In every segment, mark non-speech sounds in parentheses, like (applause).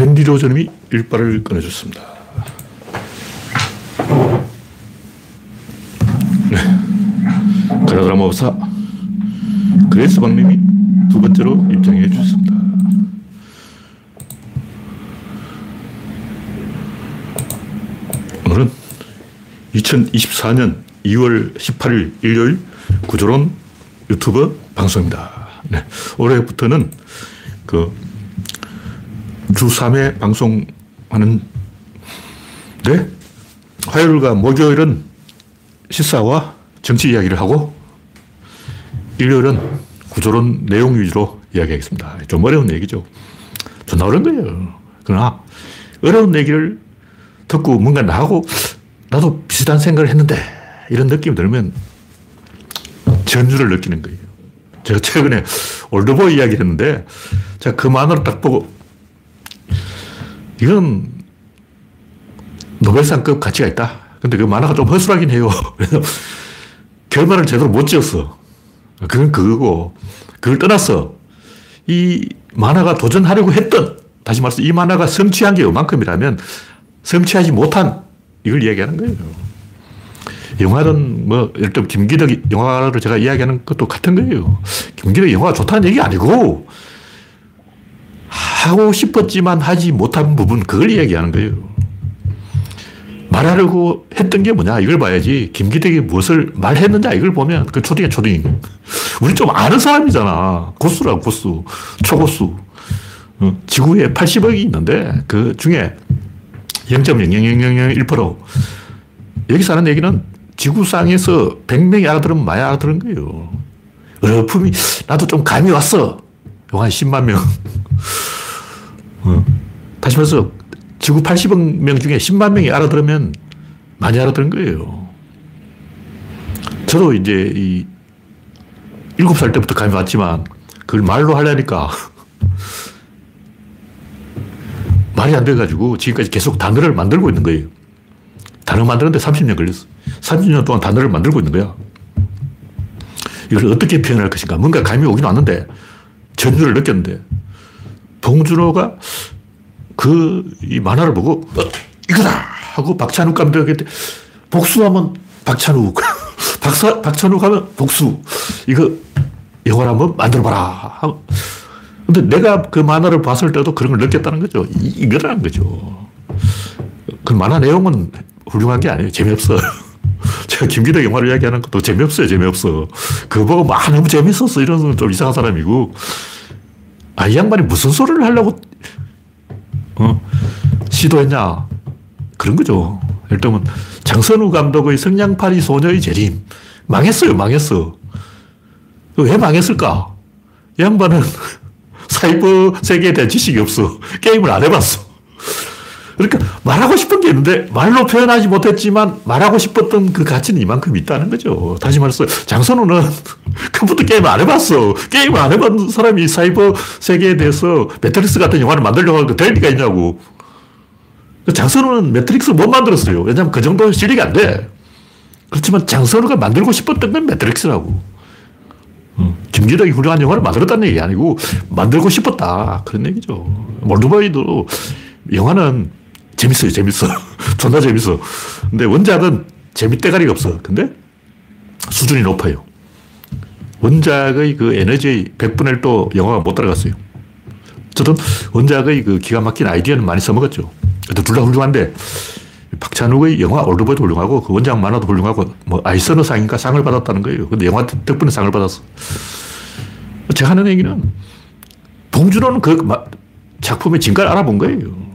랜디 로저님이 일발을 꺼내줬습니다. 네. 가라드라마사 그레이스 박님이 두 번째로 입장해 주셨습니다. 오늘은 2024년 2월 18일 일요일 구조론 유튜브 방송입니다. 네. 올해부터는 그 주 3회 방송하는 네? 화요일과 목요일은 시사와 정치 이야기를 하고 일요일은 구조론 내용 위주로 이야기하겠습니다. 좀 어려운 얘기죠. 존나 어려운 거예요. 그러나 어려운 얘기를 듣고 뭔가 나하고 나도 비슷한 생각을 했는데 이런 느낌이 들면 전주를 느끼는 거예요. 제가 최근에 올드보이 이야기를 했는데 제가 그 만화를 딱 보고 이건 노벨상급 가치가 있다. 근데 그 만화가 좀 허술하긴 해요. (laughs) 그래서 결말을 제대로 못 지었어. 그건 그거고, 그걸 떠나서 이 만화가 도전하려고 했던, 다시 말해서 이 만화가 성취한 게 요만큼이라면 성취하지 못한 이걸 이야기하는 거예요. 영화는 뭐, 예를 들면 김기덕 영화를 제가 이야기하는 것도 같은 거예요. 김기덕 영화가 좋다는 얘기 아니고, 하고 싶었지만 하지 못한 부분, 그걸 이야기하는 거예요. 말하려고 했던 게 뭐냐, 이걸 봐야지. 김기덕이 무엇을 말했느냐, 이걸 보면 그 초딩이야, 초딩. 우리 좀 아는 사람이잖아. 고수라고, 고수. 초고수. 어, 지구에 80억이 있는데 그 중에 0.00001% 여기 사는 얘기는 지구상에서 100명이 알아들으면 많이 알아들은 거예요. 어품이 나도 좀 감이 왔어. 한 10만 명. (laughs) 어. 다시 말해서 지구 80억 명 중에 10만 명이 알아들으면 많이 알아들은 거예요. 저도 이제 이 7살 때부터 감이 왔지만 그걸 말로 하려니까 (laughs) 말이 안 돼가지고 지금까지 계속 단어를 만들고 있는 거예요. 단어 만드는데 30년 걸렸어. 30년 동안 단어를 만들고 있는 거야. 이걸 어떻게 표현할 것인가. 뭔가 감이 오긴 왔는데 전주를 느꼈는데 봉준호가 그 이 만화를 보고 어, 이거다 하고 박찬욱 감독한테 복수하면 박찬욱 (laughs) 박사, 박찬욱 하면 복수 이거 영화를 한번 만들어봐라. 근데 내가 그 만화를 봤을 때도 그런 걸 느꼈다는 거죠. 이, 이거라는 거죠. 그 만화 내용은 훌륭한 게 아니에요. 재미없어. (laughs) 제가 김기덕 영화를 이야기하는 것도 재미없어요. 재미없어. 그거 보고 막 너무 재밌었어. 이런 좀 이상한 사람이고. 아, 이 양반이 무슨 소리를 하려고, 어, 시도했냐. 그런 거죠. 들면, 장선우 감독의 성냥팔이 소녀의 재림. 망했어요. 망했어. 왜 망했을까? 이 양반은 (laughs) 사이버 세계에 대한 지식이 없어. 게임을 안 해봤어. 그러니까 말하고 싶은 게 있는데 말로 표현하지 못했지만 말하고 싶었던 그 가치는 이만큼 있다는 거죠. 다시 말해서 장선우는 컴퓨터 게임을 안 해봤어. 게임을 안 해본 사람이 사이버 세계에 대해서 매트릭스 같은 영화를 만들려고 하는 될 리가 있냐고. 장선우는 매트릭스 못 만들었어요. 왜냐하면 그 정도 실력이 안 돼. 그렇지만 장선우가 만들고 싶었던 건 매트릭스라고. 김기덕이 훌륭한 영화를 만들었다는 얘기 아니고 만들고 싶었다. 그런 얘기죠. 몰드바이도 영화는 재밌어요. 재밌어. (laughs) 존나 재밌어. 근데 원작은 재밌대가리가 없어. 근데 수준이 높아요. 원작의 그 에너지의 100분의 1도 영화가 못 따라갔어요. 저도 원작의 그 기가 막힌 아이디어는 많이 써먹었죠. 둘다 훌륭한데 박찬욱의 영화 올드보이도 훌륭하고 그 원작 만화도 훌륭하고 뭐 아이서너 상인가 상을 받았다는 거예요. 근데 영화 덕분에 상을 받았어. 제가 하는 얘기는 봉준호는 그 작품의 진가를 알아본 거예요.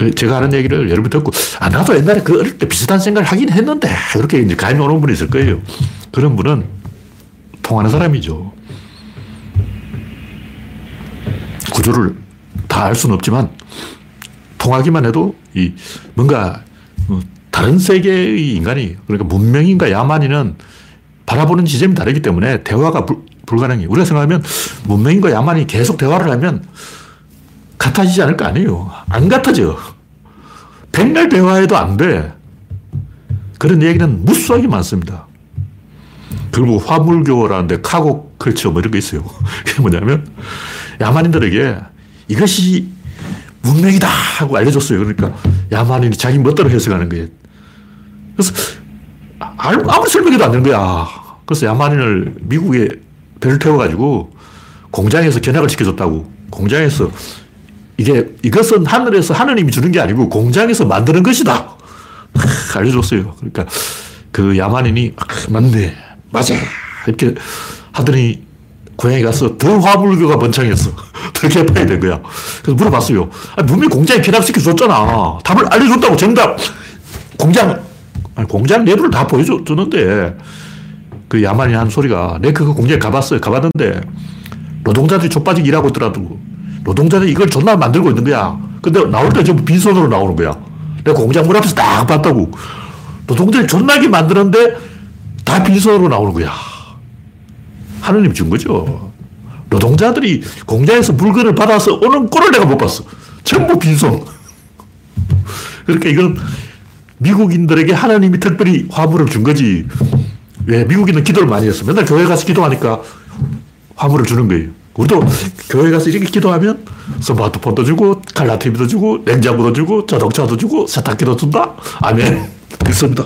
그 제가 하는 얘기를 여러분 듣고 아 나도 옛날에 그 어릴 때 비슷한 생각을 하긴 했는데 그렇게 이제 감이 오는 분이 있을 거예요. 그런 분은 통하는 사람이죠. 구조를 다 알 수는 없지만 통하기만 해도 이 뭔가 어, 다른 세계의 인간이 그러니까 문명인과 야만인은 바라보는 지점이 다르기 때문에 대화가 불, 불가능해. 우리가 생각하면 문명인과 야만이 계속 대화를 하면 같아지지 않을 거 아니에요. 안 같아져. 백날 대화해도 안 돼. 그런 얘기는 무수하게 많습니다. 그리고 화물교라는데 카고 컬처 뭐 이런 게 있어요. (laughs) 그게 뭐냐면 야만인들에게 이것이 문명이다! 하고 알려줬어요. 그러니까 야만인이 자기 멋대로 해석하는 거예요. 그래서 아무리 설명해도 안 되는 거야. 그래서 야만인을 미국에 배를 태워가지고 공장에서 견학을 시켜줬다고. 공장에서 이게 이것은 하늘에서 하느님이 주는 게 아니고 공장에서 만드는 것이다. 알려줬어요. 그러니까 그 야만인이 아, 맞네. 맞아. 이렇게 하더니 고향에 가서 더 화물교가 번창했어. 더 개판이 된 거야. 그래서 물어봤어요. 아니, 분명히 공장에 견학시켜 줬잖아. 답을 알려줬다고 정답. 공장, 아니, 공장 내부를 다 보여줬는데 그 야만이 한 소리가 내그 공장에 가봤어요. 가봤는데 노동자들이 족빠지게 일하고 있더라도 노동자들이 이걸 존나 만들고 있는 거야. 근데 나올 때 전부 빈손으로 나오는 거야. 내가 공장 문 앞에서 딱 봤다고. 노동자들이 존나게 만드는데 다 빈손으로 나오는 거야. 하느님 준 거죠. 노동자들이 공장에서 물건을 받아서 오는 꼴을 내가 못 봤어. 전부 빈손. (laughs) 그러니까 이건 미국인들에게 하나님이 특별히 화물을 준 거지. 왜? 미국인은 기도를 많이 했어. 맨날 교회 가서 기도하니까 화물을 주는 거예요. 우리도 교회 가서 이렇게 기도하면 스마트폰도 주고, 칼라 TV도 주고, 냉장고도 주고, 자동차도 주고, 세탁기도 준다? 아멘. (laughs) 있습니다.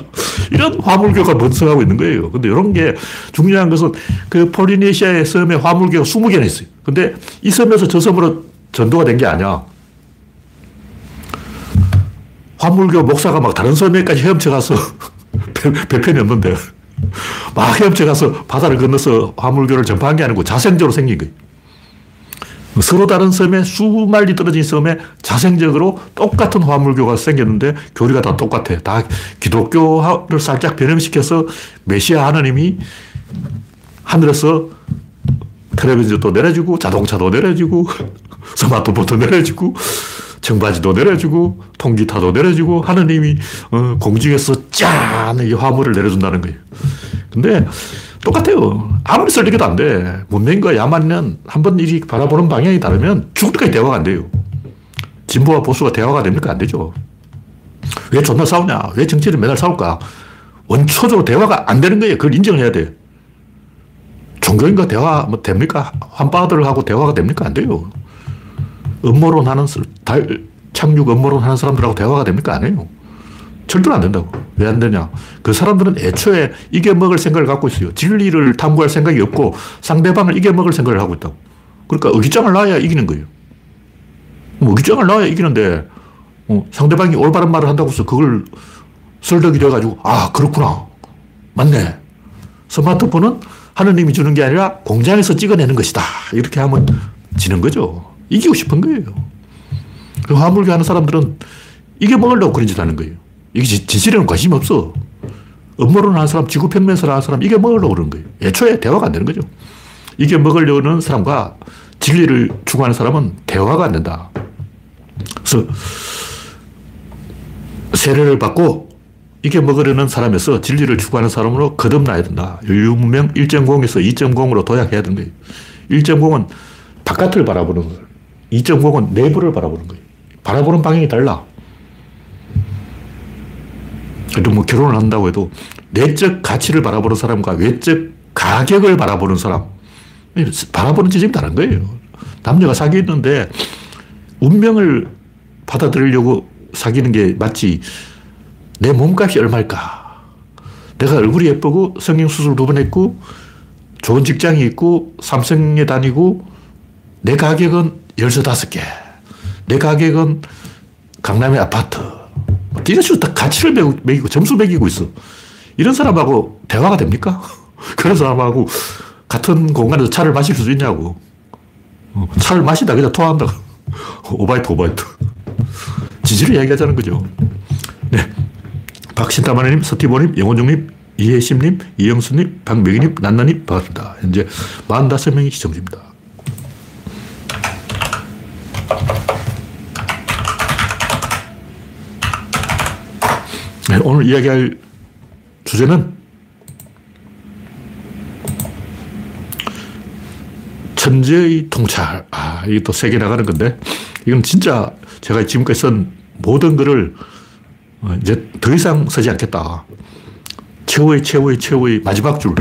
이런 화물교가 번성하고 있는 거예요. 근데 이런 게 중요한 것은 그 폴리네시아의 섬에 화물교가 20개나 있어요. 근데 이 섬에서 저 섬으로 전도가 된 게 아니야. 화물교 목사가 막 다른 섬에까지 헤엄쳐 가서 배편이 (laughs) 없는데 막 헤엄쳐 가서 바다를 건너서 화물교를 전파한 게 아니고 자생적으로 생긴 거예요. 서로 다른 섬에 수마리 떨어진 섬에 자생적으로 똑같은 화물교가 생겼는데 교리가 다 똑같아. 다 기독교를 살짝 변형시켜서 메시아 하나님이 하늘에서 텔레비전도 내려주고 자동차도 내려주고 (laughs) 스마트폰도 내려주고 청바지도 내려주고 통기타도 내려주고 하느님이 어, 공중에서 짠! 이 화물을 내려준다는 거예요. 근데 똑같아요. 아무리 설득해도 안 돼. 문명과 야만은 한번 일이 바라보는 방향이 다르면 죽을 때까지 대화가 안 돼요. 진보와 보수가 대화가 됩니까? 안 되죠. 왜 존나 싸우냐? 왜 정치를 맨날 싸울까? 원초적으로 대화가 안 되는 거예요. 그걸 인정해야 돼. 종교인과 대화 뭐 됩니까? 환바들하고 대화가 됩니까? 안 돼요. 음모론 하는, 달, 착륙 음모론 하는 사람들하고 대화가 됩니까? 안 해요. 절대로 안 된다고. 왜 안 되냐? 그 사람들은 애초에 이겨먹을 생각을 갖고 있어요. 진리를 탐구할 생각이 없고 상대방을 이겨먹을 생각을 하고 있다고. 그러니까 의기장을 놔야 이기는 거예요. 뭐 의기장을 놔야 이기는데 어, 상대방이 올바른 말을 한다고 해서 그걸 설득이 돼가지고 아 그렇구나. 맞네. 스마트폰은 하느님이 주는 게 아니라 공장에서 찍어내는 것이다. 이렇게 하면 지는 거죠. 이기고 싶은 거예요. 그 화물기 하는 사람들은 이겨먹으려고 그런 짓 하는 거예요. 이게 진실에는 관심이 없어. 하는 사람, 지구평면설 하는 사람, 이게 먹으려고 그러는 거예요. 애초에 대화가 안 되는 거죠. 이게 먹으려는 사람과 진리를 추구하는 사람은 대화가 안 된다. 그래서 세례를 받고 이게 먹으려는 사람에서 진리를 추구하는 사람으로 거듭나야 된다. 인류문명 1.0에서 2.0으로 도약해야 되는 거예요. 1.0은 바깥을 바라보는 거예요. 2.0은 내부를 바라보는 거예요. 바라보는 방향이 달라. 그래도 뭐 결혼을 한다고 해도 내적 가치를 바라보는 사람과 외적 가격을 바라보는 사람. 바라보는 지점이 다른 거예요. 남녀가 사귀었는데 운명을 받아들이려고 사귀는 게 마치 내 몸값이 얼마일까? 내가 얼굴이 예쁘고 성형수술 두 번 했고 좋은 직장이 있고 삼성에 다니고 내 가격은 열세 다섯 개. 내 가격은 강남의 아파트. 식으로 다 가치를 매기고 점수 매기고 있어. 이런 사람하고 대화가 됩니까? (laughs) 그런 사람하고 같은 공간에서 차를 마실 수 있냐고. 어, 차를 마시다 그냥 토한다. (laughs) 오바이트, 오바이트. 진실을 이야기하자는 거죠. 네. 박신타마님, 서티보님, 영원중님, 이혜심님, 이영수님, 박명희님, 난나님, 반갑습니다. 현재 45명이 시청 중입니다. 네, 오늘 이야기할 주제는 천재의 통찰. 아, 이게 또 세게 나가는 건데, 이건 진짜 제가 지금까지 쓴 모든 글을 어, 이제 더 이상 쓰지 않겠다. 최후의 최후의 최후의 마지막 줄.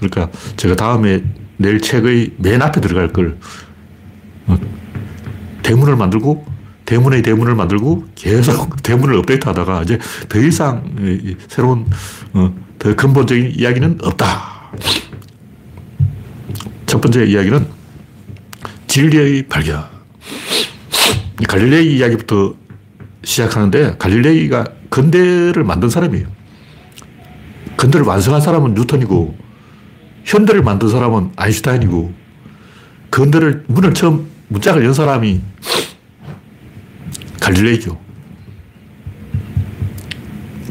그러니까 제가 다음에 낼 책의 맨 앞에 들어갈 걸 어, 대문을 만들고 대문의 대문을 만들고 계속 (laughs) 대문을 업데이트 하다가 이제 더 이상 새로운 어, 더 근본적인 이야기는 없다. 첫 번째 이야기는 진리의 발견. 갈릴레이 이야기부터 시작하는데 갈릴레이가 근대를 만든 사람이에요. 근대를 완성한 사람은 뉴턴이고 현대를 만든 사람은 아인슈타인이고 근대를 문을 처음 문짝을 연 사람이 갈릴레이죠.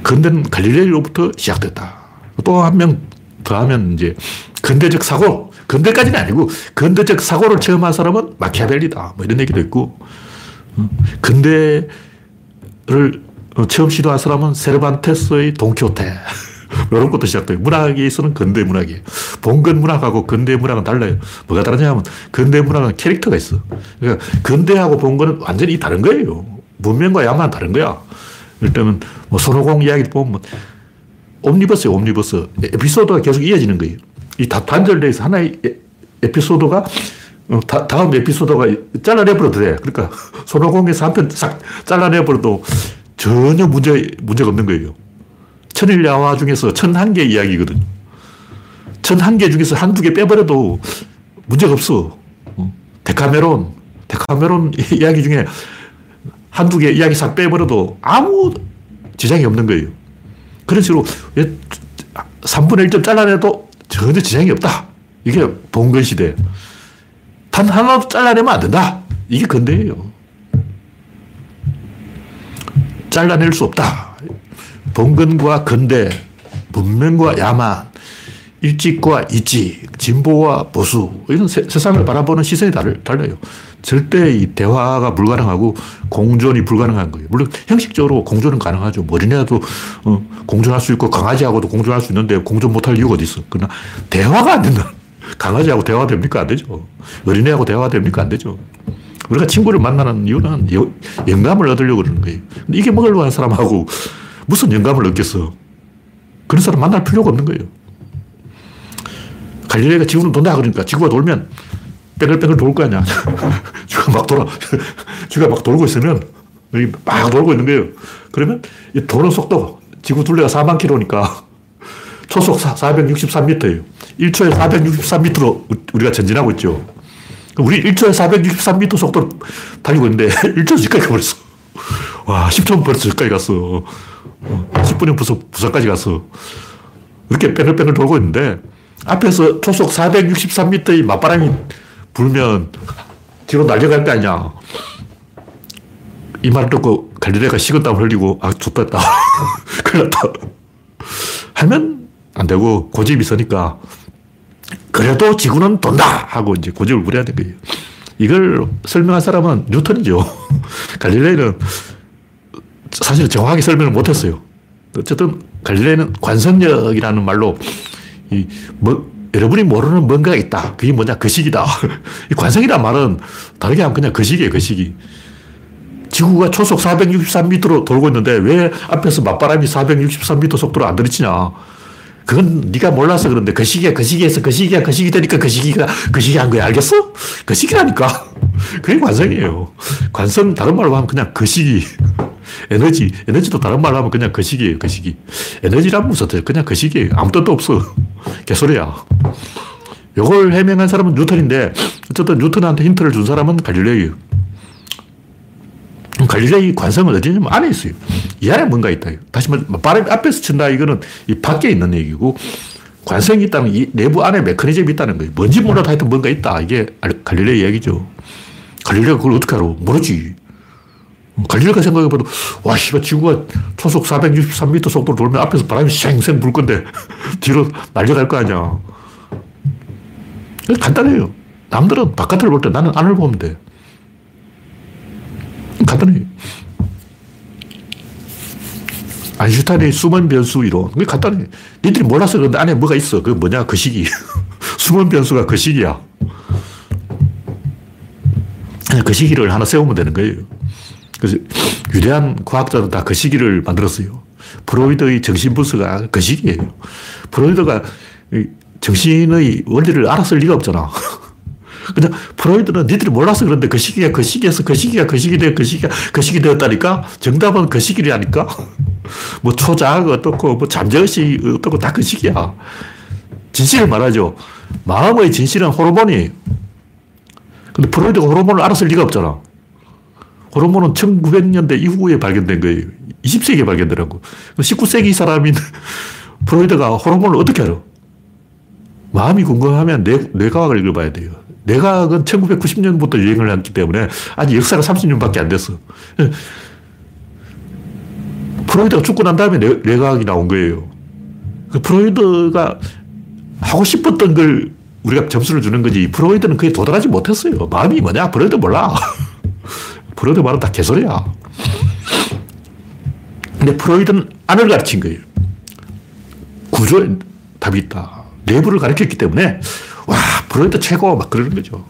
근대는 갈릴레이로부터 시작됐다. 또 한 명 더 하면 이제 근대적 사고, 근대까지는 아니고 근대적 사고를 처음 한 사람은 마키아벨리다. 뭐 이런 얘기도 있고 어, 근대를 처음 시도한 사람은 세르반테스의 돈키호테. (laughs) 이런 것도 시작돼요. 문학에 있어는 근대 문학이에요. 봉건 문학하고 근대 문학은 달라요. 뭐가 다르냐면 근대 문학은 캐릭터가 있어. 그러니까 근대하고 봉건은 완전히 다른 거예요. 문명과 야만 다른 거야. 일단은 뭐 손오공 이야기 보면 뭐 옴니버스예요, 옴니버스. 에피소드가 계속 이어지는 거예요. 이 다 단절돼서 하나의 에피소드가 어, 다, 다음 에피소드가 잘라내버려도 돼. 그러니까 손오공에서 한 편 싹 잘라내버려도 전혀 문제, 문제가 없는 거예요. 천일야화 중에서 천한 개 이야기거든요. 천한 개 중에서 한두 개 빼버려도 문제가 없어. 어? 데카메론, 데카메론 (laughs) 이야기 중에 한두 개 이야기 싹 빼버려도 아무 지장이 없는 거예요. 그런 식으로 3분의 1점 잘라내도 전혀 지장이 없다. 이게 봉건 시대. 단 하나도 잘라내면 안 된다. 이게 근대예요. 잘라낼 수 없다. 봉건과 근대, 문명과 야만, 일찍과 이직, 진보와 보수, 이런 세, 상을 바라보는 시선이 달, 달라요. 절대 이 대화가 불가능하고 공존이 불가능한 거예요. 물론 형식적으로 공존은 가능하죠. 어린애도 어, 공존할 수 있고 강아지하고도 공존할 수 있는데 공존 못할 이유가 어디 있어. 그러나 대화가 안 된다. (laughs) 강아지하고 대화가 됩니까? 안 되죠. 어린애하고 대화가 됩니까? 안 되죠. 우리가 친구를 만나는 이유는 영감을 얻으려고 그러는 거예요. 근데 이게 먹으려고 하는 사람하고 무슨 영감을 얻겠어. 그런 사람 만날 필요가 없는 거예요. 갈릴레이가 지구는 돈다 그러니까 지구가 돌면 뺑글뺑글 돌 거 아니야. (laughs) 쥐가 막 돌아. 쥐가 막 돌고 있으면 여기 막 돌고 있는 거예요. 그러면 이 도는 속도, 지구 둘레가 4만 킬로니까 초속 463m예요. 1초에 463m로 우리가 전진하고 있죠. 우리 1초에 463m 속도로 달리고 있는데 (laughs) 1초 지까지 가버렸어. 와, 10초 벌써 저까지 갔어. 10분이면 벌써 부산까지 갔어. 이렇게 뺑글뺑글 돌고 있는데 앞에서 초속 463m의 맞바람이 불면 뒤로 날려갈 거 아니야. 이 말을 듣고 갈릴레가 식은땀을 흘리고, 아, 했다. (laughs) 큰일 났다. 하면 안 되고, 고집이 있으니까, 그래도 지구는 돈다! 하고 이제 고집을 부려야 되 거예요. 이걸 설명한 사람은 뉴턴이죠. (laughs) 갈릴레이는 사실 정확하게 설명을 못 했어요. 어쨌든 갈릴레이는 관성력이라는 말로 이 뭐, 여러분이 모르는 뭔가가 있다. 그게 뭐냐? 거식이다. (laughs) 이 관성이란 말은 다르게 하면 그냥 거식이에요, 거식이. 지구가 초속 463m로 돌고 있는데 왜 앞에서 맞바람이 463m 속도로 안 들이치냐. 그건 네가 몰라서 그런데 그 시기야, 그 시기에서 그 시기야, 그 시기 되니까 그 시기가 그 시기 한 거야. 알겠어? 그 시기라니까. (laughs) 그게 관성이에요. 관성 다른 말로 하면 그냥 그 시기. 에너지. 에너지도 다른 말로 하면 그냥 그 시기예요. 그 시기. 에너지란 무슨 뜻 그냥 그 시기예요. 아무 뜻도 없어. 개소리야. 요걸 해명한 사람은 뉴턴인데 어쨌든 뉴턴한테 힌트를 준 사람은 갈릴레이예요. 갈릴레이 관성은 어디냐면 안에 있어요. 이 안에 뭔가 있다. 다시 말해, 바람 앞에서 친다. 이거는 이 밖에 있는 얘기고, 관성이 있다는 이 내부 안에 메커니즘이 있다는 거예요. 뭔지 몰라도 하여튼 뭔가 있다. 이게 갈릴레이 얘기죠. 갈릴레이가 그걸 어떻게 알아? 모르지. 갈릴레이가 생각해봐도, 와, 씨발, 지구가 초속 463m 속도로 돌면 앞에서 바람이 쌩쌩 불 건데, (laughs) 뒤로 날려갈 거 아니야. 간단해요. 남들은 바깥을 볼 때 나는 안을 보면 돼. 간단해. 아인슈타인의 숨은 변수 이론. 그게 간단해. 니들이 몰라서 그런데 안에 뭐가 있어. 그 뭐냐, 그 시기. (laughs) 숨은 변수가 그 시기야. 그 시기를 하나 세우면 되는 거예요. 그래서 위대한 과학자는 다 그 시기를 만들었어요. 프로이드의 정신분수가 그 시기예요. 프로이드가 정신의 원리를 알았을 리가 없잖아. (laughs) 그냥 프로이드는 니들이 몰라서 그런데 그 시기가 그 시기에서 그 시기가 그 시기 되어 그 시기가 그 시기 되었다니까 정답은 그 시기라니까 (laughs) 뭐 초자가 어떻고 뭐 잠재의식 어떻고 다 그 시기야. 진실을 말하죠. 마음의 진실은 호르몬이에요. 근데 프로이드가 호르몬을 알았을 리가 없잖아. 호르몬은 1900년대 이후에 발견된 거예요. 20세기에 발견되라고. 19세기 사람인 (laughs) 프로이드가 호르몬을 어떻게 알아? 마음이 궁금하면 뇌, 뇌과학을 읽어봐야 돼요. 뇌과학은 1990년부터 유행을 했기 때문에 아직 역사가 30년밖에 안 됐어. 프로이드가 죽고 난 다음에 뇌, 뇌과학이 나온 거예요. 그 프로이드가 하고 싶었던 걸 우리가 점수를 주는 거지. 프로이드는 그에 도달하지 못했어요. 마음이 뭐냐? 프로이드 몰라. (laughs) 프로이드 말은 다 개소리야. 근데 프로이드는 안을 가르친 거예요. 구조에 답이 있다. 내부를 가르쳤기 때문에, 와, 프로이드 최고! 막 그러는 거죠.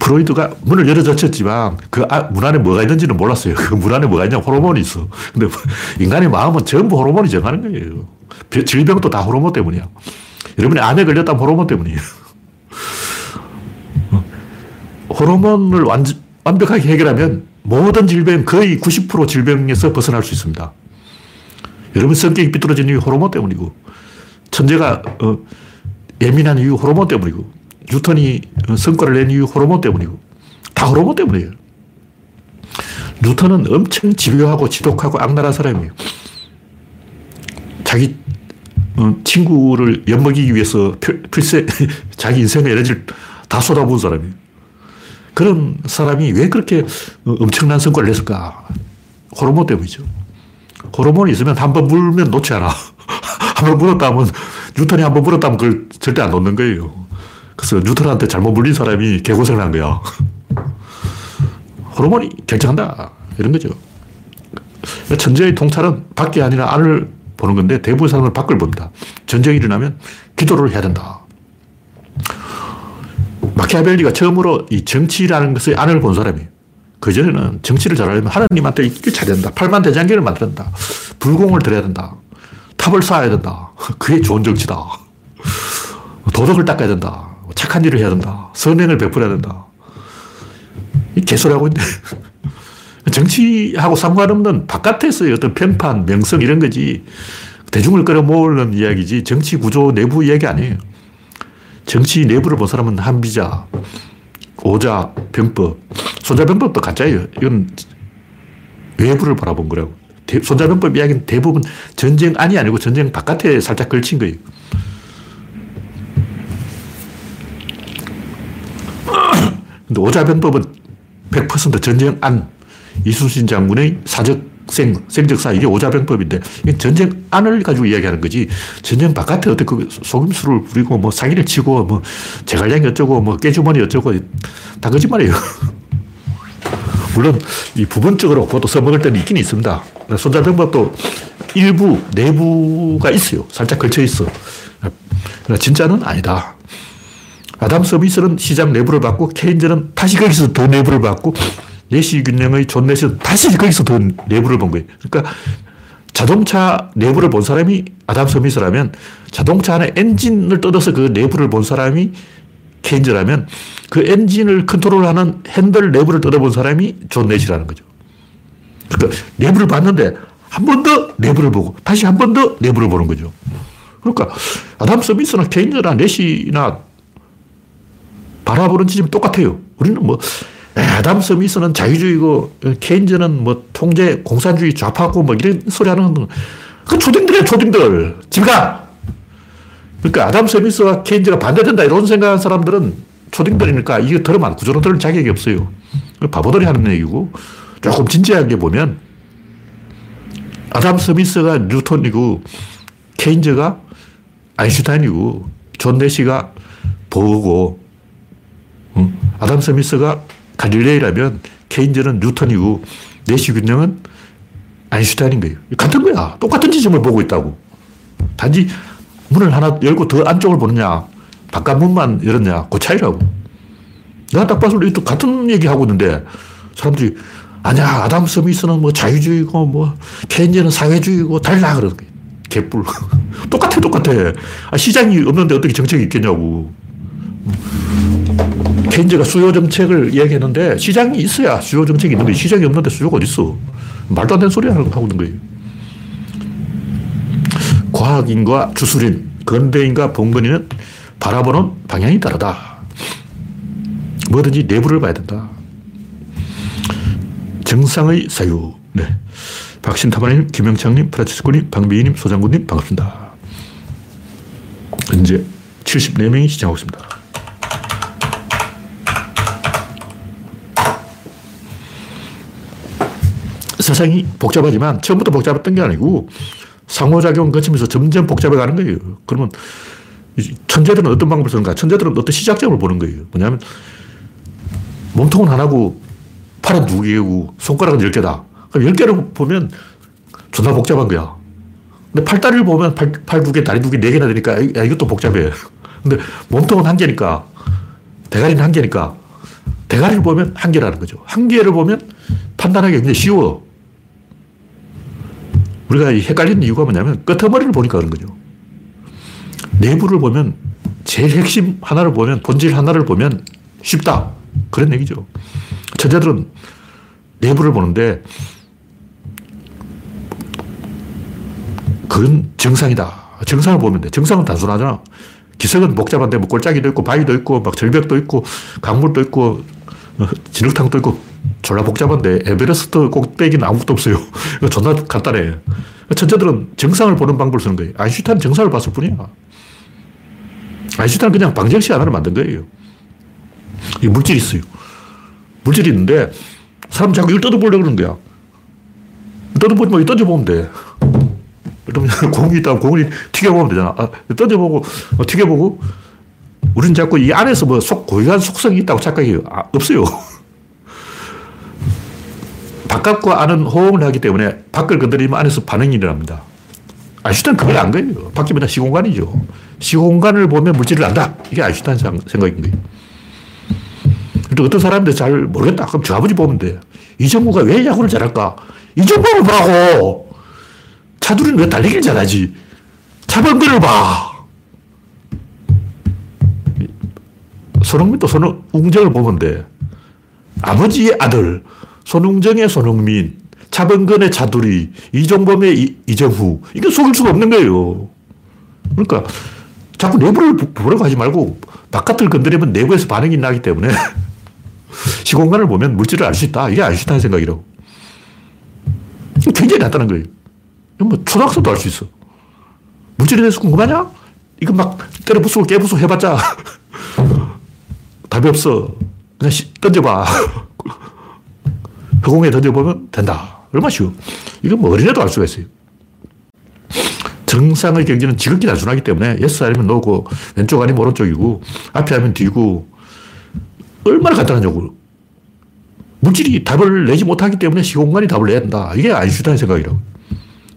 프로이드가 문을 열어젖혔지만 그 문 안에 뭐가 있는지는 몰랐어요. 그 문 안에 뭐가 있냐 호르몬이 있어. 근데 (laughs) 인간의 마음은 전부 호르몬이 정하는 거예요. 질병도 다 호르몬 때문이야. 여러분이 암에 걸렸다면 호르몬 때문이에요. 호르몬을 완, 완벽하게 해결하면 모든 질병, 거의 90% 질병에서 벗어날 수 있습니다. 여러분 성격이 삐뚤어진 이유 호르몬 때문이고, 천재가 어, 예민한 이유 호르몬 때문이고, 뉴턴이 성과를 낸 이유 호르몬 때문이고, 다 호르몬 때문이에요. 뉴턴은 엄청 집요하고 지독하고 악랄한 사람이에요. 자기 어, 친구를 엿먹이기 위해서 필세, (laughs) 자기 인생의 에너지를 다 쏟아부은 사람이에요. 그런 사람이 왜 그렇게 어, 엄청난 성과를 냈을까? 호르몬 때문이죠. 호르몬이 있으면 한 번 물면 놓지 않아. 한 번 물었다면, 뉴턴이 한 번 물었다면 그걸 절대 안 놓는 거예요. 그래서 뉴턴한테 잘못 물린 사람이 개고생을 한 거야. (laughs) 호르몬이 결정한다. 이런 거죠. 천재의 통찰은 밖이 아니라 안을 보는 건데 대부분 사람은 밖을 봅니다. 전쟁이 일어나면 기도를 해야 된다. 마키아벨리가 처음으로 이 정치라는 것의 안을 본 사람이에요. 그전에는 정치를 잘하려면 하나님한테 이길 차야 된다. 팔만 만들어야 된다. 불공을 들여야 된다. 탑을 쌓아야 된다. (laughs) 그게 좋은 정치다. 도덕을 닦아야 된다. 착한 일을 해야 된다. 선행을 베풀어야 된다. 이 개소리하고 있는데. (laughs) 정치하고 상관없는 바깥에서의 어떤 편판, 명성 이런 거지. 대중을 끌어모으는 이야기지 정치 구조 내부 이야기 아니에요. 정치 내부를 본 사람은 한비자, 오자, 병법. 손자병법도 가짜예요. 이건 외부를 바라본 거라고. 손자병법 이야기는 대부분 전쟁 안이 아니고 전쟁 바깥에 살짝 걸친 거예요. 근데 오자병법은 100% 전쟁 안. 이순신 장군의 사적 생, 생적사, 이게 오자병법인데, 전쟁 안을 가지고 이야기하는 거지, 전쟁 바깥에 어떻게 그 속임수를 부리고, 뭐 사기를 치고, 뭐 제갈량이 어쩌고, 뭐 깨주머니 어쩌고, 다 거짓말이에요. (laughs) 물론, 이 부분적으로 그것도 써먹을 때는 있긴 있습니다. 손자병법도 일부, 내부가 있어요. 살짝 걸쳐 있어. 진짜는 아니다. 아담 서비스는 시장 내부를 받고, 케인즈는 다시 거기서 더 내부를 받고, 내시 균형의 존내시 다시 거기서 더 내부를 본 거예요. 그러니까 자동차 내부를 본 사람이 아담 스미스라면 자동차 안에 엔진을 뜯어서 그 내부를 본 사람이 케인즈라면 그 엔진을 컨트롤하는 핸들 내부를 뜯어본 사람이 존 내시라는 거죠. 그러니까 내부를 봤는데 한 번 더 내부를 보고 다시 한 번 더 내부를 보는 거죠. 그러니까 아담 스미스나 케인즈나 내시나 바라보는 지점이 똑같아요. 우리는 뭐 아담 스 미스는 자유주의고 케인즈는 뭐 통제, 공산주의 좌파고 뭐 이런 소리 하는 건그 초딩들이야, 초딩들. 집 가! 그러니까 아담 스미스와 케인즈가 반대된다 이런 생각하는 사람들은 초딩들이니까 이게 들으면 구조로 들을 자격이 없어요. 바보들이 하는 얘기고 조금 진지하게 보면 아담 스미스가 뉴턴이고 케인즈가 아인슈타인이고 존 내시가 보고 아담 스미스가 갈릴레이라면 케인즈는 뉴턴이고 내시 균형은 아인슈타인인 거예요. 같은 거야. 똑같은 지점을 보고 있다고. 단지 문을 하나 열고 더 안쪽을 보느냐, 바깥 문만 열었냐, 그 차이라고. 내가 딱 봤을 때 같은 얘기 하고 있는데 사람들이 아니야, 아담 스미스는 뭐 자유주의고 뭐 케인즈는 사회주의고 달라 그러는 거예요. 개뿔. (laughs) 똑같아, 똑같아. 아, 시장이 없는데 어떻게 정책이 있겠냐고. 케인즈가 수요 정책을 이야기했는데 시장이 있어야 수요 정책이 있는 거예요. 시장이 없는데 수요가 어디 있어? 말도 안 되는 소리 하고 있는 거예요. 과학인과 주술인, 근대인과 봉건이는 바라보는 방향이 다르다. 뭐든지 내부를 봐야 된다. 정상의 사유. 네. 박신타마님, 김영창님, 프라치스코님, 방비희님, 소장군님, 반갑습니다. 현재 74명이 시청하고 있습니다. 세상이 복잡하지만 처음부터 복잡했던 게 아니고 상호작용 거치면서 점점 복잡해 가는 거예요. 그러면 천재들은 어떤 방법을 쓰는가? 천재들은 어떤 시작점을 보는 거예요. 뭐냐면 몸통은 하나고 팔은 두 개고 손가락은 열 개다. 그럼 열 개를 보면 존나 복잡한 거야. 근데 팔다리를 보면 팔, 팔 두 개, 다리 두 개, 네 개나 되니까 야, 이것도 복잡해. (laughs) 근데 몸통은 한 개니까 대가리는 한 개니까 대가리를 보면 한 개라는 거죠. 한 개를 보면 판단하기 굉장히 쉬워. 우리가 헷갈리는 이유가 뭐냐면 끄머리를 보니까 그런 거죠. 내부를 보면 제일 핵심 하나를 보면 본질 하나를 보면 쉽다. 그런 얘기죠. 천재들은 내부를 보는데 그건 정상이다. 정상을 보면 돼. 정상은 단순하잖아. 기석은 복잡한데 뭐 꼴짜기도 있고 바위도 있고 막 절벽도 있고 강물도 있고 어, 진흙탕도 있고 졸라 복잡한데 에베레스트 꼭대기는 아무것도 없어요. (laughs) 이거 존나 간단해. 천재들은 정상을 보는 방법을 쓰는 거예요. 아인슈타인은 정상을 봤을 뿐이야. 아인슈타인은 그냥 방정식 하나를 만든 거예요. 이 물질이 있어요. 물질이 있는데 사람 자꾸 이걸 뜯어보려고 그러는 거야. 뜯어보지 마, 던져보면 돼. 그러면 (laughs) 공이 있다면 공을 튀겨보면 되잖아. 아, 던져보고, 어, 튀겨보고, 우리는 자꾸 이 안에서 뭐 속, 고유한 속성이 있다고 착각해요. 아, 없어요. (laughs) 바깥과 안은 호응을 하기 때문에 밖을 건드리면 안에서 반응이 일어납니다. 아인슈타인 그걸 안 거예요. 밖이 맨 시공간이죠. 시공간을 보면 물질을 안다. 이게 아인슈타인 생각인 거예요. 또 어떤 사람들 잘 모르겠다. 그럼 저 아버지 보면 돼. 이정구가 왜 야구를 잘할까? 이정구를 보라고! 차두리는 왜 달리기를 잘하지? 차범근을 봐! 손흥민도 손웅정을 보면 돼. 아버지의 아들, 손웅정의 손흥민, 차범근의 차두리, 이종범의 이, 이정후. 이게 속일 수가 없는 거예요. 그러니까 자꾸 내부를 보려고 하지 말고 바깥을 건드리면 내부에서 반응이 나기 때문에 (laughs) 시공간을 보면 물질을 알 수 있다. 이게 아인슈타인 생각이라고. 굉장히 간단한 거예요. 뭐 초등학생도 알 수 있어. 물질에 대해서 궁금하냐? 이거 막 때려 부수고 깨 부수고 해봤자 (laughs) 답이 없어. 그냥 던져봐. (laughs) 허공에 던져보면 된다. 얼마나 쉬워. 이건 뭐 어린애도 알 수가 있어요. 정상의 경지는 지극히 단순하기 때문에 yes 아니면 no고 왼쪽 아니면 오른쪽이고 앞 아니면 뒤고 얼마나 간단하냐고. 물질이 답을 내지 못하기 때문에 시공간이 답을 내야 된다. 이게 아인슈타인 생각이라고.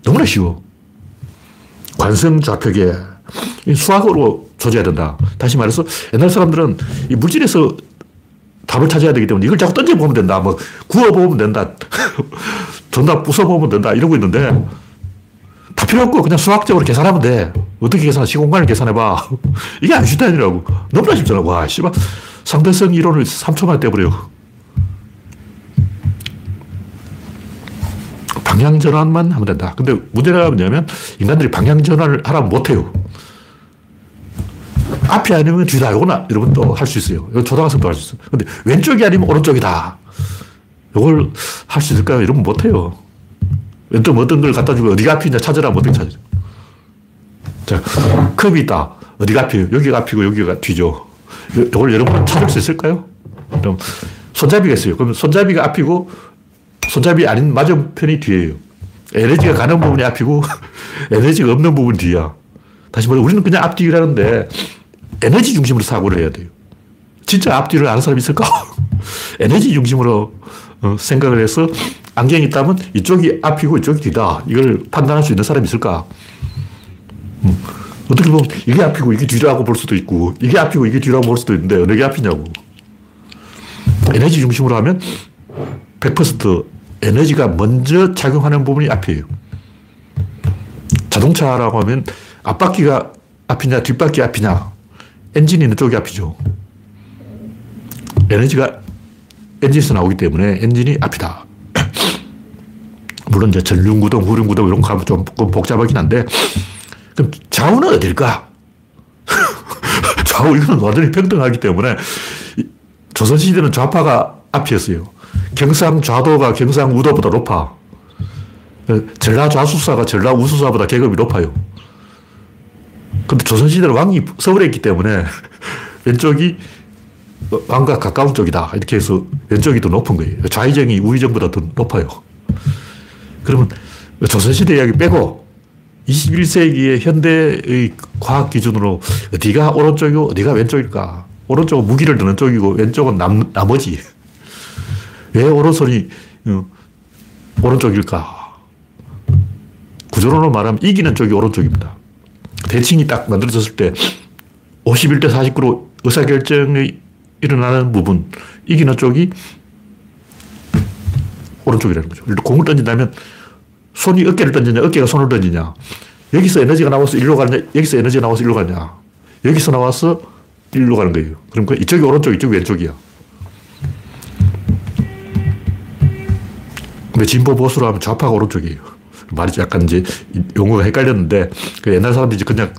너무나 쉬워. 관성 좌표계. 수학으로 조져야 된다. 다시 말해서 옛날 사람들은 이 물질에서 답을 찾아야 되기 때문에 이걸 자꾸 던져보면 된다. 뭐 구워보면 된다. (laughs) 존나 부숴보면 된다. 이러고 있는데 다 필요 없고 그냥 수학적으로 계산하면 돼. 어떻게 계산해? 시공간을 계산해봐. (laughs) 이게 아인슈타인이라고. 너무나 쉽잖아. 와, 씨발. 상대성 이론을 3초 만에 떼버려. 방향 전환만 하면 된다. 근데 문제가 뭐냐면 인간들이 방향 전환을 하라면 못해요. 앞이 아니면 뒤다. 요거나 이러면 또할 수 있어요. 이거 초등학생도 할 수 있어요. 근데 왼쪽이 아니면 오른쪽이다. 이걸 할 수 있을까요? 이러면 못해요. 또 어떤 걸 갖다 주고 어디가 앞이냐 찾으라 면 어떻게 찾아요? 자, 컵이 있다. 어디가 앞이에요? 여기가 앞이고 여기가 뒤죠. 이걸 여러분 찾을 수 있을까요? 그럼 손잡이가 있어요. 그럼 손잡이가 앞이고 손잡이 아닌 맞은편이 뒤에요. 에너지가 가는 부분이 앞이고 (laughs) 에너지가 없는 부분이 뒤야. 다시 말해 우리는 그냥 앞뒤라는데 에너지 중심으로 사고를 해야 돼요. 진짜 앞뒤를 아는 사람이 있을까? (laughs) 에너지 중심으로 어, 생각을 해서 안경이 있다면 이쪽이 앞이고 이쪽이 뒤다. 이걸 판단할 수 있는 사람이 있을까? 음. 어떻게 보면 이게 앞이고 이게 뒤라고 볼 수도 있고 이게 앞이고 이게 뒤라고 볼 수도 있는데 어느 게 앞이냐고. 에너지 중심으로 하면 100% 에너지가 먼저 작용하는 부분이 앞이에요. 자동차라고 하면 앞바퀴가 앞이냐 뒷바퀴 앞이냐 엔진이 있는 쪽이 앞이죠. 에너지가 엔진에서 나오기 때문에 엔진이 앞이다. (clears throat) 물론 이제 전륜구동, 후륜구동 이런 거 하면 좀 복잡하긴 한데, 그럼 좌우는 어딜까? (laughs) 좌우 이거는 완전히 평등하기 때문에 조선시대는 좌파가 앞이었어요. 경상 좌도가 경상 우도보다 높아. 전라 좌수사가 전라 우수사보다 계급이 높아요. 근데 조선시대는 왕이 서울에 있기 때문에 (laughs) 왼쪽이 왕과 가까운 쪽이다. 이렇게 해서 왼쪽이 더 높은 거예요. 좌의정이 우의정보다 더 높아요. 그러면 조선시대 이야기 빼고 21세기의 현대의 과학 기준으로 어디가 오른쪽이고 어디가 왼쪽일까? 오른쪽은 무기를 드는 쪽이고 왼쪽은 남, 나머지. 왜 오른손이 어, 오른쪽일까? 구조론으로 말하면 이기는 쪽이 오른쪽입니다. 대칭이 딱 만들어졌을 때 51대 49로 의사결정이 일어나는 부분, 이기는 쪽이 오른쪽이라는 거죠. 공을 던진다면 손이 어깨를 던지냐, 어깨가 손을 던지냐. 여기서 에너지가 나와서 일로 가냐, 여기서 에너지가 나와서 일로 가냐. 여기서 나와서 일로 가는 거예요. 그러니까 이쪽이 오른쪽, 이쪽이 왼쪽이야. 근데 진보 보수로 하면 좌파가 오른쪽이에요. 말이 약간 이제 용어가 헷갈렸는데 그 옛날 사람들이 그냥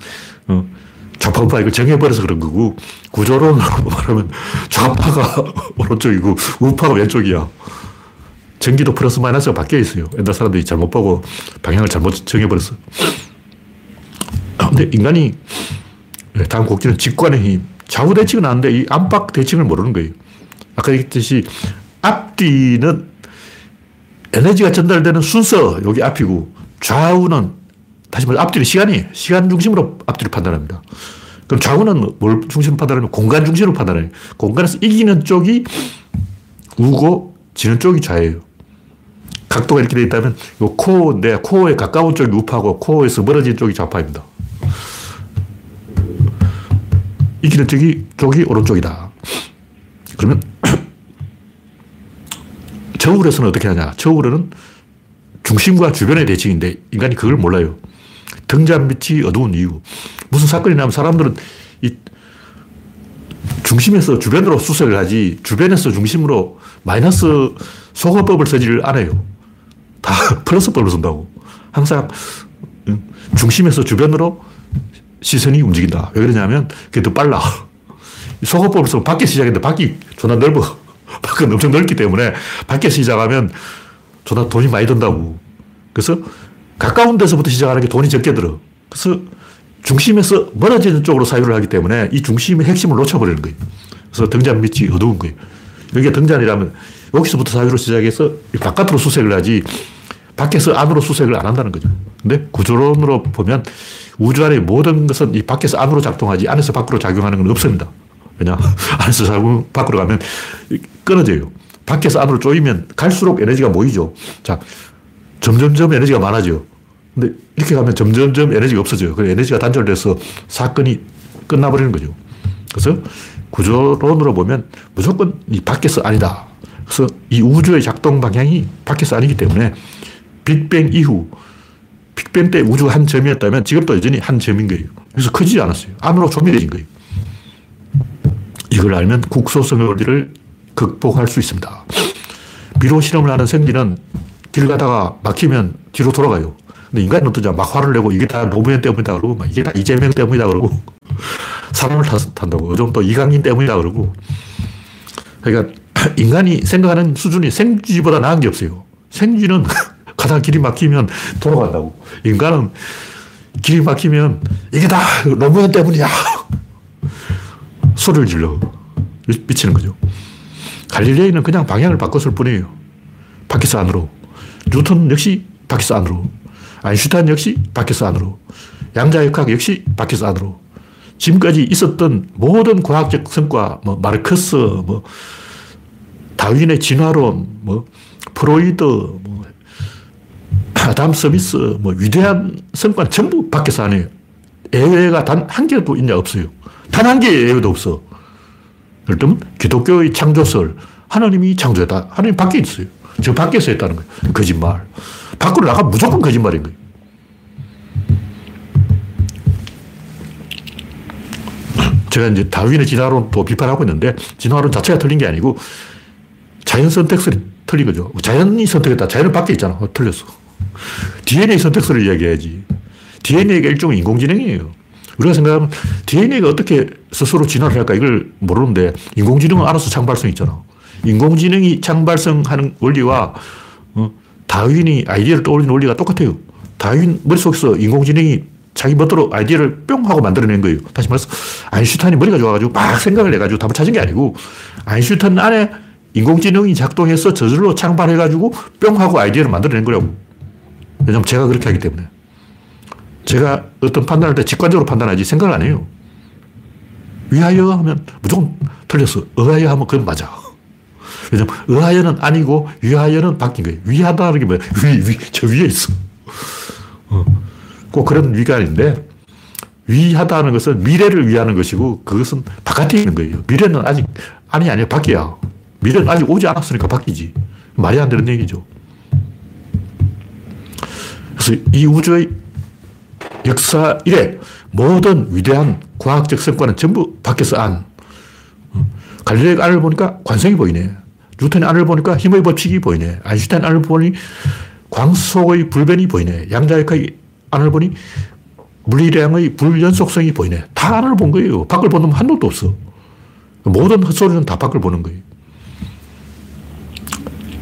어, 좌파 우파 이걸 정해버려서 그런 거고 구조론으로 (laughs) 말하면 좌파가 (laughs) 오른쪽이고 우파가 왼쪽이야. 전기도 플러스 마이너스가 바뀌어 있어요. 옛날 사람들이 잘못 보고 방향을 잘못 정해버렸어. 근데 인간이 네, 다음 곡지는 직관의 힘. 좌우 대칭은 아는데 이 안팎 대칭을 모르는 거예요. 아까 얘기했듯이 앞뒤는 에너지가 전달되는 순서, 여기 앞이고, 좌우는, 다시 말해 앞뒤는 시간이에요. 시간 중심으로 앞뒤를 판단합니다. 그럼 좌우는 뭘 중심으로 판단하면 공간 중심으로 판단해요. 공간에서 이기는 쪽이 우고, 지는 쪽이 좌예요. 각도가 이렇게 되어 있다면, 요 코인데, 코에 가까운 쪽이 우파고, 코에서 멀어진 쪽이 좌파입니다. 이기는 쪽이, 쪽이 오른쪽이다. 그러면 저울에서는 어떻게 하냐. 저울에는 중심과 주변의 대칭인데 인간이 그걸 몰라요. 등잔 밑이 어두운 이유. 무슨 사건이 나면 사람들은 이 중심에서 주변으로 수색을 하지 주변에서 중심으로 마이너스 소거법을 쓰지를 않아요. 다 (laughs) 플러스법을 쓴다고. 항상 중심에서 주변으로 시선이 움직인다. 왜 그러냐면 그게 더 빨라. 소거법을 쓰면 밖에 시작했는데 밖이 존나 넓어. 밖은 엄청 넓기 때문에 밖에 시작하면 존나 돈이 많이 든다고. 그래서 가까운 데서부터 시작하는 게 돈이 적게 들어. 그래서 중심에서 멀어지는 쪽으로 사유를 하기 때문에 이 중심의 핵심을 놓쳐버리는 거예요. 그래서 등잔 밑이 어두운 거예요. 여기가 등잔이라면 여기서부터 사유로 시작해서 바깥으로 수색을 하지 밖에서 안으로 수색을 안 한다는 거죠. 근데 구조론으로 보면 우주 안의 모든 것은 이 밖에서 안으로 작동하지 안에서 밖으로 작용하는 건 없습니다. 왜냐? 안에서 작용 밖으로 가면 끊어져요. 밖에서 안으로 쪼이면 갈수록 에너지가 모이죠. 자, 점점점 에너지가 많아져요. 근데 이렇게 가면 점점점 에너지가 없어져요. 그 에너지가 단절돼서 사건이 끝나버리는 거죠. 그래서 구조론으로 보면 무조건 이 밖에서 아니다. 그래서 이 우주의 작동 방향이 밖에서 아니기 때문에 빅뱅 이후 빅뱅 때 우주가 한 점이었다면 지금도 여전히 한 점인 거예요. 그래서 커지지 않았어요. 안으로 조밀해진 거예요. 이걸 알면 국소성의 원리를 극복할 수 있습니다. 미로 실험을 하는 생쥐는 길 가다가 막히면 뒤로 돌아가요. 근데 인간은 어떠냐. 막 화를 내고 이게 다 노무현 때문이다 그러고 막 이게 다 이재명 때문이다 그러고 (laughs) 사람을 탄다고. 요즘 또 이강인 때문이다 그러고. 그러니까 (laughs) 인간이 생각하는 수준이 생쥐보다 나은 게 없어요. 생쥐는 (laughs) 가다 길이 막히면 돌아간다고. 인간은 길이 막히면 이게 다 노무현 때문이야. 소리를 질러. 미치는 거죠. 갈릴레이는 그냥 방향을 바꿨을 뿐이에요. 밖에서 안으로. 뉴턴 역시 밖에서 안으로. 아인슈타인 역시 밖에서 안으로. 양자역학 역시 밖에서 안으로. 지금까지 있었던 모든 과학적 성과, 뭐 마르크스, 뭐 다윈의 진화론, 뭐 프로이드, 뭐 (clears throat) 아담 스미스, 뭐 위대한 성과는 전부 밖에서 안 해요. 예외가 단 한 개도 있냐 없어요. 단 한 개의 예외도 없어. 예를 들면 기독교의 창조설, 하나님이 창조했다. 하나님 밖에 있어요. 저 밖에서 했다는 거예요. 거짓말. 밖으로 나가면 무조건 거짓말인 거예요. 제가 이제 다윈의 진화론도 비판하고 있는데 진화론 자체가 틀린 게 아니고 자연 선택설이 틀린 거죠. 자연이 선택했다. 자연은 밖에 있잖아. 어, 틀렸어. DNA 선택설을 이야기해야지. DNA가 일종의 인공지능이에요. 우리가 생각하면 DNA가 어떻게 스스로 진화를 할까 이걸 모르는데 인공지능은 알아서 창발성 있잖아. 인공지능이 창발성하는 원리와 어, 다윈이 아이디어를 떠올리는 원리가 똑같아요. 다윈 머릿속에서 인공지능이 자기 멋대로 아이디어를 뿅 하고 만들어낸 거예요. 다시 말해서 아인슈타인이 머리가 좋아가지고 막 생각을 해가지고 답을 찾은 게 아니고 아인슈타인 안에 인공지능이 작동해서 저절로 창발해가지고 뿅 하고 아이디어를 만들어낸 거라고. 왜냐면 제가 그렇게 하기 때문에. 제가 어떤 판단할 때 직관적으로 판단하지 생각을 안 해요. 위하여 하면 무조건 틀렸어. 의하여 하면 그건 맞아. 왜냐면 의하여는 아니고 위하여는 바뀐 거예요. 위하다는 게 뭐야? 위, 위, 저 위에 있어. 어. 꼭 그런 위가 아닌데 위하다는 것은 미래를 위하는 것이고 그것은 바깥에 있는 거예요. 미래는 아직 아니 아니야 밖이야. 미래는 아직 오지 않았으니까 바뀌지. 말이 안 되는 얘기죠. 그래서 이 우주의 역사 이래 모든 위대한 과학적 성과는 전부 밖에서 안. 갈릴레이 안을 보니까 관성이 보이네. 뉴턴의 안을 보니까 힘의 법칙이 보이네. 아인슈타인 안을 보니 광속의 불변이 보이네. 양자역학의 안을 보니 물리량의 불연속성이 보이네. 다 안을 본 거예요. 밖을 보는 한 놈도 없어. 모든 헛소리는 다 밖을 보는 거예요.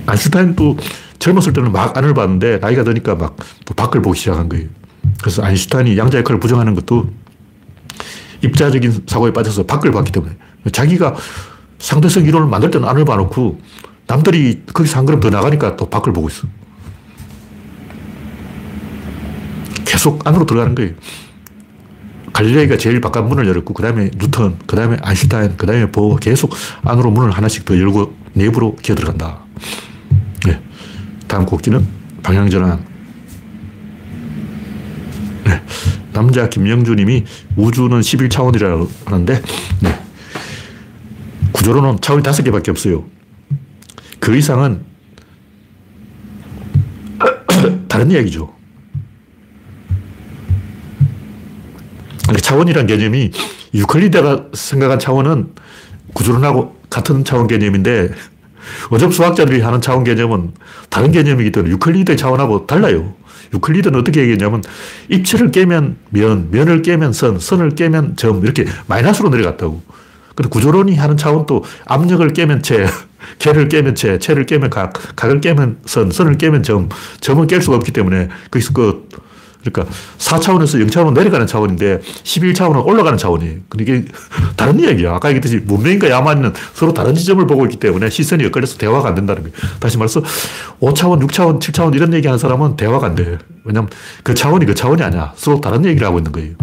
아인슈타인도 젊었을 때는 막 안을 봤는데 나이가 드니까 막 밖을 보기 시작한 거예요. 그래서 아인슈타인이 양자역학을 부정하는 것도 입자적인 사고에 빠져서 밖을 봤기 때문에 자기가 상대성 이론을 만들 때는 안을 봐놓고 남들이 거기서 한 걸음 더 나가니까 또 밖을 보고 있어. 계속 안으로 들어가는 거예요. 갈릴레이가 제일 바깥 문을 열었고, 그 다음에 뉴턴, 그 다음에 아인슈타인, 그 다음에 보 계속 안으로 문을 하나씩 더 열고 내부로 기어 들어간다. 네. 다음 곡지는 방향전환. 네. 남자 김영주 님이 우주는 11차원이라고 하는데, 네. 구조로는 차원이 다섯 개밖에 없어요. 그 이상은 (coughs) 다른 이야기죠. 차원이란 개념이 유클리드가 생각한 차원은 구조론하고 같은 차원 개념인데 어점 수학자들이 하는 차원 개념은 다른 개념이기 때문에 유클리드의 차원하고 달라요. 유클리드는 어떻게 얘기했냐면 입체를 깨면 면, 면을 깨면 선, 선을 깨면 점 이렇게 마이너스로 내려갔다고. 근데 구조론이 하는 차원도 압력을 깨면 체, (laughs) 개를 깨면 체, 체를 깨면 각, 각을 깨면 선, 선을 깨면 점, 점은 깰 수가 없기 때문에 거기서 끝. 그러니까 4차원에서 0차원으로 내려가는 차원인데 11차원은 올라가는 차원이에요. 근데 이게 (laughs) 다른 이야기야. 아까 얘기했듯이 문명인과 야만인은 서로 다른 지점을 보고 있기 때문에 시선이 엇갈려서 대화가 안 된다는 거예요. 다시 말해서 5차원, 6차원, 7차원 이런 얘기 하는 사람은 대화가 안 돼. 왜냐면 그 차원이 그 차원이 아니야. 서로 다른 얘기를 하고 있는 거예요.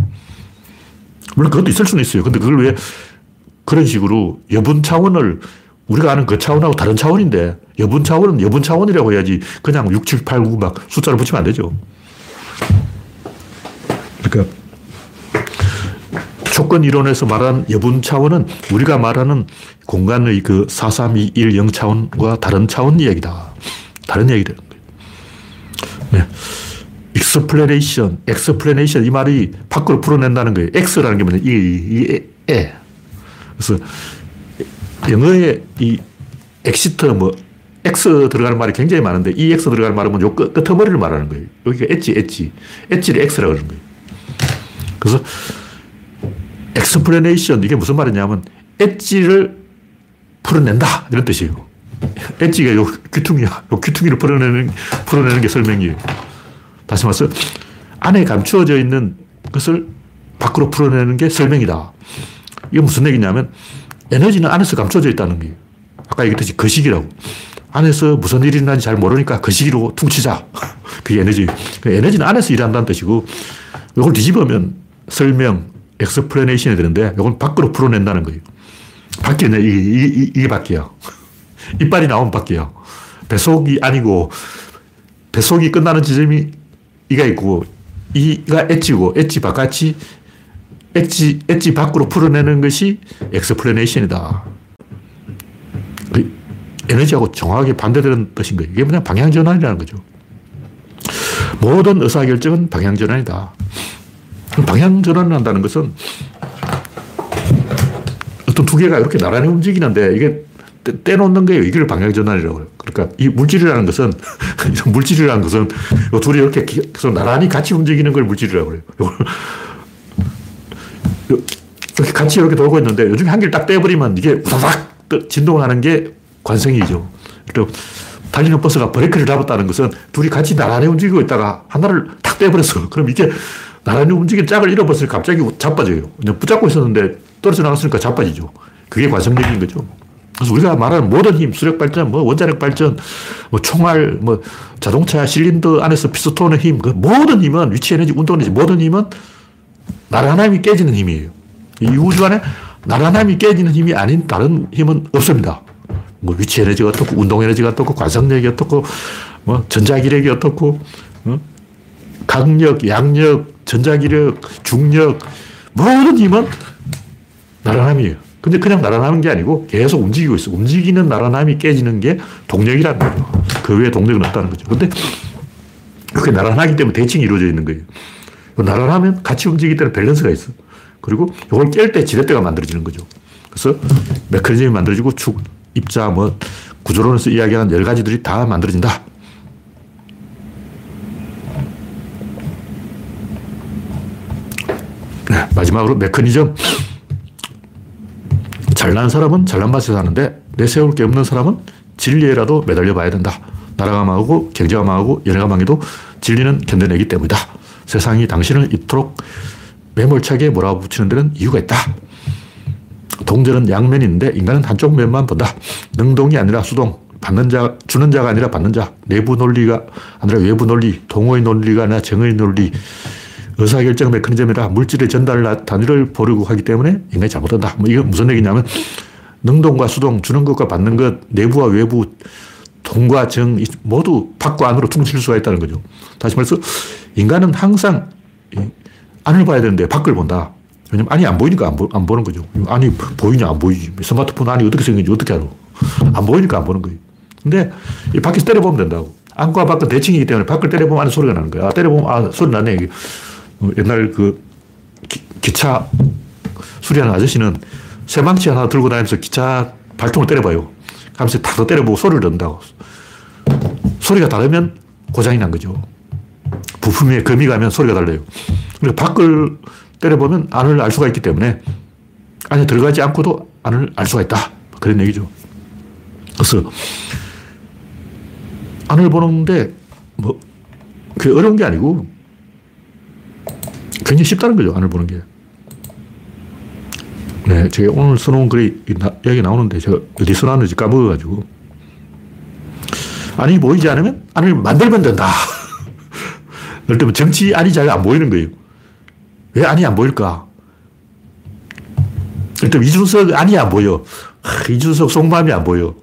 물론 그것도 있을 수는 있어요. 근데 그걸 왜 그런 식으로 여분 차원을 우리가 아는 그 차원하고 다른 차원인데 여분 차원은 여분 차원이라고 해야지 그냥 6, 7, 8, 9 막 숫자를 붙이면 안 되죠. 그러니까 조건 이론에서 말하는 여분 차원은 우리가 말하는 공간의 그 4, 3, 2, 1, 0 차원과 다른 차원 이야기다. 다른 이야기다. 네. explanation, explanation 이 말이 밖으로 풀어낸다는 거예요. ex라는 게 뭐냐? 이, 이, 에. 그래서 영어에 이 exit 뭐 ex 들어가는 말이 굉장히 많은데 이 ex 들어가는 말은 요 끝, 끝머리를 말하는 거예요. 여기가 엣지, 엣지. 엣지를 X라고 하는 거예요. 그래서 explanation 이게 무슨 말이냐면 엣지를 풀어낸다 이런 뜻이에요. 엣지가 요 귀퉁이야. 요 귀퉁이를 풀어내는 풀어내는 게 설명이에요. 다시 말해서 안에 감추어져 있는 것을 밖으로 풀어내는 게 설명이다. 이게 무슨 얘기냐면 에너지는 안에서 감춰져 있다는 게 아까 얘기했듯이 거시기라고. 안에서 무슨 일이 일어나는지 잘 모르니까 거시기로 퉁치자. (laughs) 그게 에너지. 그 에너지는 안에서 일한다는 뜻이고 이걸 뒤집으면 설명, explanation이 되는데 이건 밖으로 풀어낸다는 거예요. 밖에 이게, 이게, 이게 밖이야. (laughs) 이빨이 나오면 밖이야. 배속이 아니고 배속이 끝나는 지점이 이가 있고 이가 edge고 edge 바깥이 edge, edge 밖으로 풀어내는 것이 explanation이다. 그 에너지하고 정확하게 반대되는 뜻인 거예요. 이게 그냥 방향전환이라는 거죠. 모든 의사결정은 방향전환이다. 방향 전환을 한다는 것은 어떤 두 개가 이렇게 나란히 움직이는데 이게 떼, 놓는 거예요. 이걸 방향 전환이라고 해요. 그러니까 이 물질이라는 것은, (laughs) 물질이라는 것은 둘이 이렇게 계속 나란히 같이 움직이는 걸 물질이라고 해요. 이렇게 같이 이렇게 돌고 있는데 요즘에 한 개를 딱 떼버리면 이게 우다닥 진동을 하는 게 관성이죠. 또 달리는 버스가 브레이크를 잡았다는 것은 둘이 같이 나란히 움직이고 있다가 하나를 탁 떼버렸어. 그럼 이게 나란히 움직인 짝을 잃어버렸으니 갑자기 자빠져요. 그냥 붙잡고 있었는데 떨어져 나갔으니까 자빠지죠. 그게 관성력인 거죠. 그래서 우리가 말하는 모든 힘, 수력 발전, 뭐 원자력 발전, 뭐 총알, 뭐 자동차 실린더 안에서 피스톤의 힘, 그 모든 힘은 위치 에너지, 운동 에너지, 모든 힘은 나란함이 깨지는 힘이에요. 이 우주 안에 나란함이 깨지는 힘이 아닌 다른 힘은 없습니다. 뭐 위치 에너지가 어떻고, 운동 에너지가 어떻고, 관성력이 어떻고, 뭐 전자기력이 어떻고, 어? 강력, 양력, 전자기력, 중력, 모든 힘은 나란함이에요. 근데 그냥 나란하는 게 아니고 계속 움직이고 있어. 움직이는 나란함이 깨지는 게 동력이라는 거죠. 그 외에 동력은 없다는 거죠. 근데 그렇게 나란하기 때문에 대칭이 이루어져 있는 거예요. 나란하면 같이 움직이기 때문에 밸런스가 있어. 그리고 이걸 깰 때 지렛대가 만들어지는 거죠. 그래서 메커니즘이 만들어지고 축, 입자, 뭐 구조론에서 이야기하는 여러 가지들이 다 만들어진다. 마지막으로 메커니즘. 잘난 사람은 잘난 맛에 사는데 내세울 게 없는 사람은 진리에라도 매달려 봐야 된다. 나라가 망하고 경제가 망하고 연애가 망해도 진리는 견뎌내기 때문이다. 세상이 당신을 이토록 매몰차게 몰아붙이는 데는 이유가 있다. 동전은 양면인데 인간은 한쪽 면만 본다. 능동이 아니라 수동. 받는 자, 주는 자가 아니라 받는 자. 내부 논리가 아니라 외부 논리. 동호의 논리가 아니라 정의 논리. 의사결정 메커니즘이라 물질의 전달 단위를 보려고 하기 때문에 인간이 잘못한다. 뭐 이게 무슨 얘기냐면 능동과 수동, 주는 것과 받는 것, 내부와 외부, 동과 정 모두 밖과 안으로 퉁칠 수가 있다는 거죠. 다시 말해서 인간은 항상 안을 봐야 되는데 밖을 본다. 왜냐면 안이 안 보이니까 안, 보, 안 보는 거죠. 안이 보이냐 안 보이지. 스마트폰 안이 어떻게 생긴지 어떻게 알아. 안 보이니까 안 보는 거예요. 근데 이 밖에서 때려보면 된다고. 안과 밖은 대칭이기 때문에 밖을 때려보면 안에 소리가 나는 거야. 아, 때려보면 아, 소리 나네. 어, 옛날 그 기, 차 수리하는 아저씨는 쇠망치 하나 들고 다니면서 기차 발통을 때려봐요. 하면서 탁 때려보고 소리를 낸다고. 소리가 다르면 고장이 난 거죠. 부품에 금이 가면 소리가 달라요. 그러니까 밖을 때려보면 안을 알 수가 있기 때문에 안에 들어가지 않고도 안을 알 수가 있다. 그런 얘기죠. 그래서 안을 보는데 뭐, 그게 어려운 게 아니고 굉장히 쉽다는 거죠. 안을 보는 게. 네, 제가 오늘 써놓은 글이 여기 나오는데 제가 어디 써놨는지 까먹어가지고. 안이 보이지 않으면 안을 만들면 된다. (laughs) 예를 들면 정치 안이 잘 안 보이는 거예요. 왜 안이 안 보일까? 일단 이준석 안이 안 보여. 하, 이준석 속마음이 안 보여.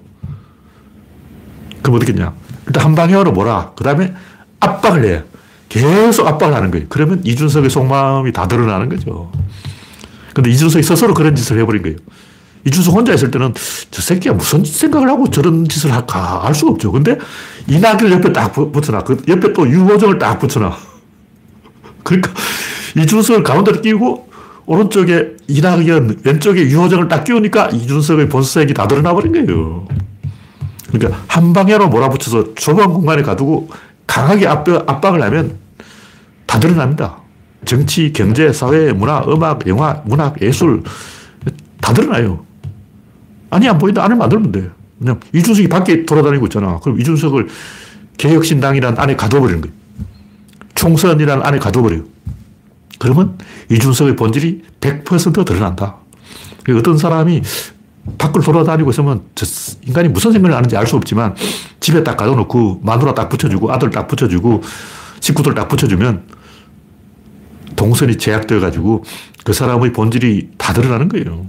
그럼 어떻겠냐? 일단 한 방향으로 몰아. 그 다음에 압박을 해. 계속 압박을 하는 거예요. 그러면 이준석의 속마음이 다 드러나는 거죠. 근데 이준석이 스스로 그런 짓을 해버린 거예요. 이준석 혼자 있을 때는 저 새끼가 무슨 생각을 하고 저런 짓을 할까 알 수가 없죠. 근데 이낙연 옆에 딱 붙여놔. 그 옆에 또 유호정을 딱 붙여놔. (laughs) 그러니까 이준석을 가운데로 끼고 오른쪽에 이낙연, 왼쪽에 유호정을 딱 끼우니까 이준석의 본색이 다 드러나 버린 거예요. 그러니까 한 방향으로 몰아붙여서 좁은 공간에 가두고 강하게 압박, 을 하면 다 드러납니다. 정치, 경제, 사회, 문화, 음악, 영화, 문학, 예술 다 드러나요. 아니, 안 보인다. 안을 만들면 돼. 그냥 이준석이 밖에 돌아다니고 있잖아. 그럼 이준석을 개혁신당이라는 안에 가둬버리는 거예요. 총선이라는 안에 가둬버려요. 그러면 이준석의 본질이 100% 드러난다. 어떤 사람이 밖을 돌아다니고 있으면 인간이 무슨 생각을 하는지 알 수 없지만 집에 딱 가둬놓고 마누라 딱 붙여주고 아들 딱 붙여주고 식구들 딱 붙여주면 동선이 제약되어 가지고 그 사람의 본질이 다 드러나는 거예요.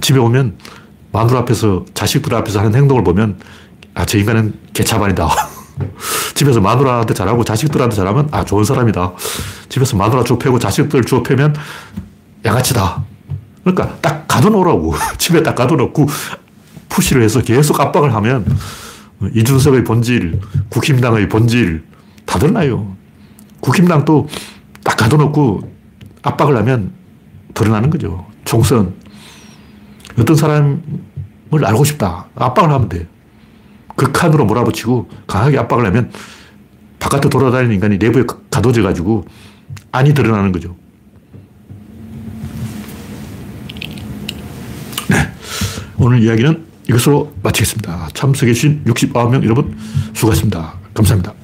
집에 오면 마누라 앞에서 자식들 앞에서 하는 행동을 보면 아, 저 인간은 개차반이다. (laughs) 집에서 마누라한테 잘하고 자식들한테 잘하면 아, 좋은 사람이다. 집에서 마누라 주 패고 자식들 주 패면 양아치다. 그러니까 딱 가둬놓으라고. (laughs) 집에 딱 가둬놓고 푸시를 해서 계속 압박을 하면 이준석의 본질, 국힘당의 본질 다 드러나요. 국힘당도 딱 가둬놓고 압박을 하면 드러나는 거죠. 총선. 어떤 사람을 알고 싶다. 압박을 하면 돼. 극한으로 몰아붙이고 강하게 압박을 하면 바깥에 돌아다니는 인간이 내부에 가둬져 가지고 안이 드러나는 거죠. 네. 오늘 이야기는 이것으로 마치겠습니다. 참석해주신 69명 여러분 수고하셨습니다. 감사합니다.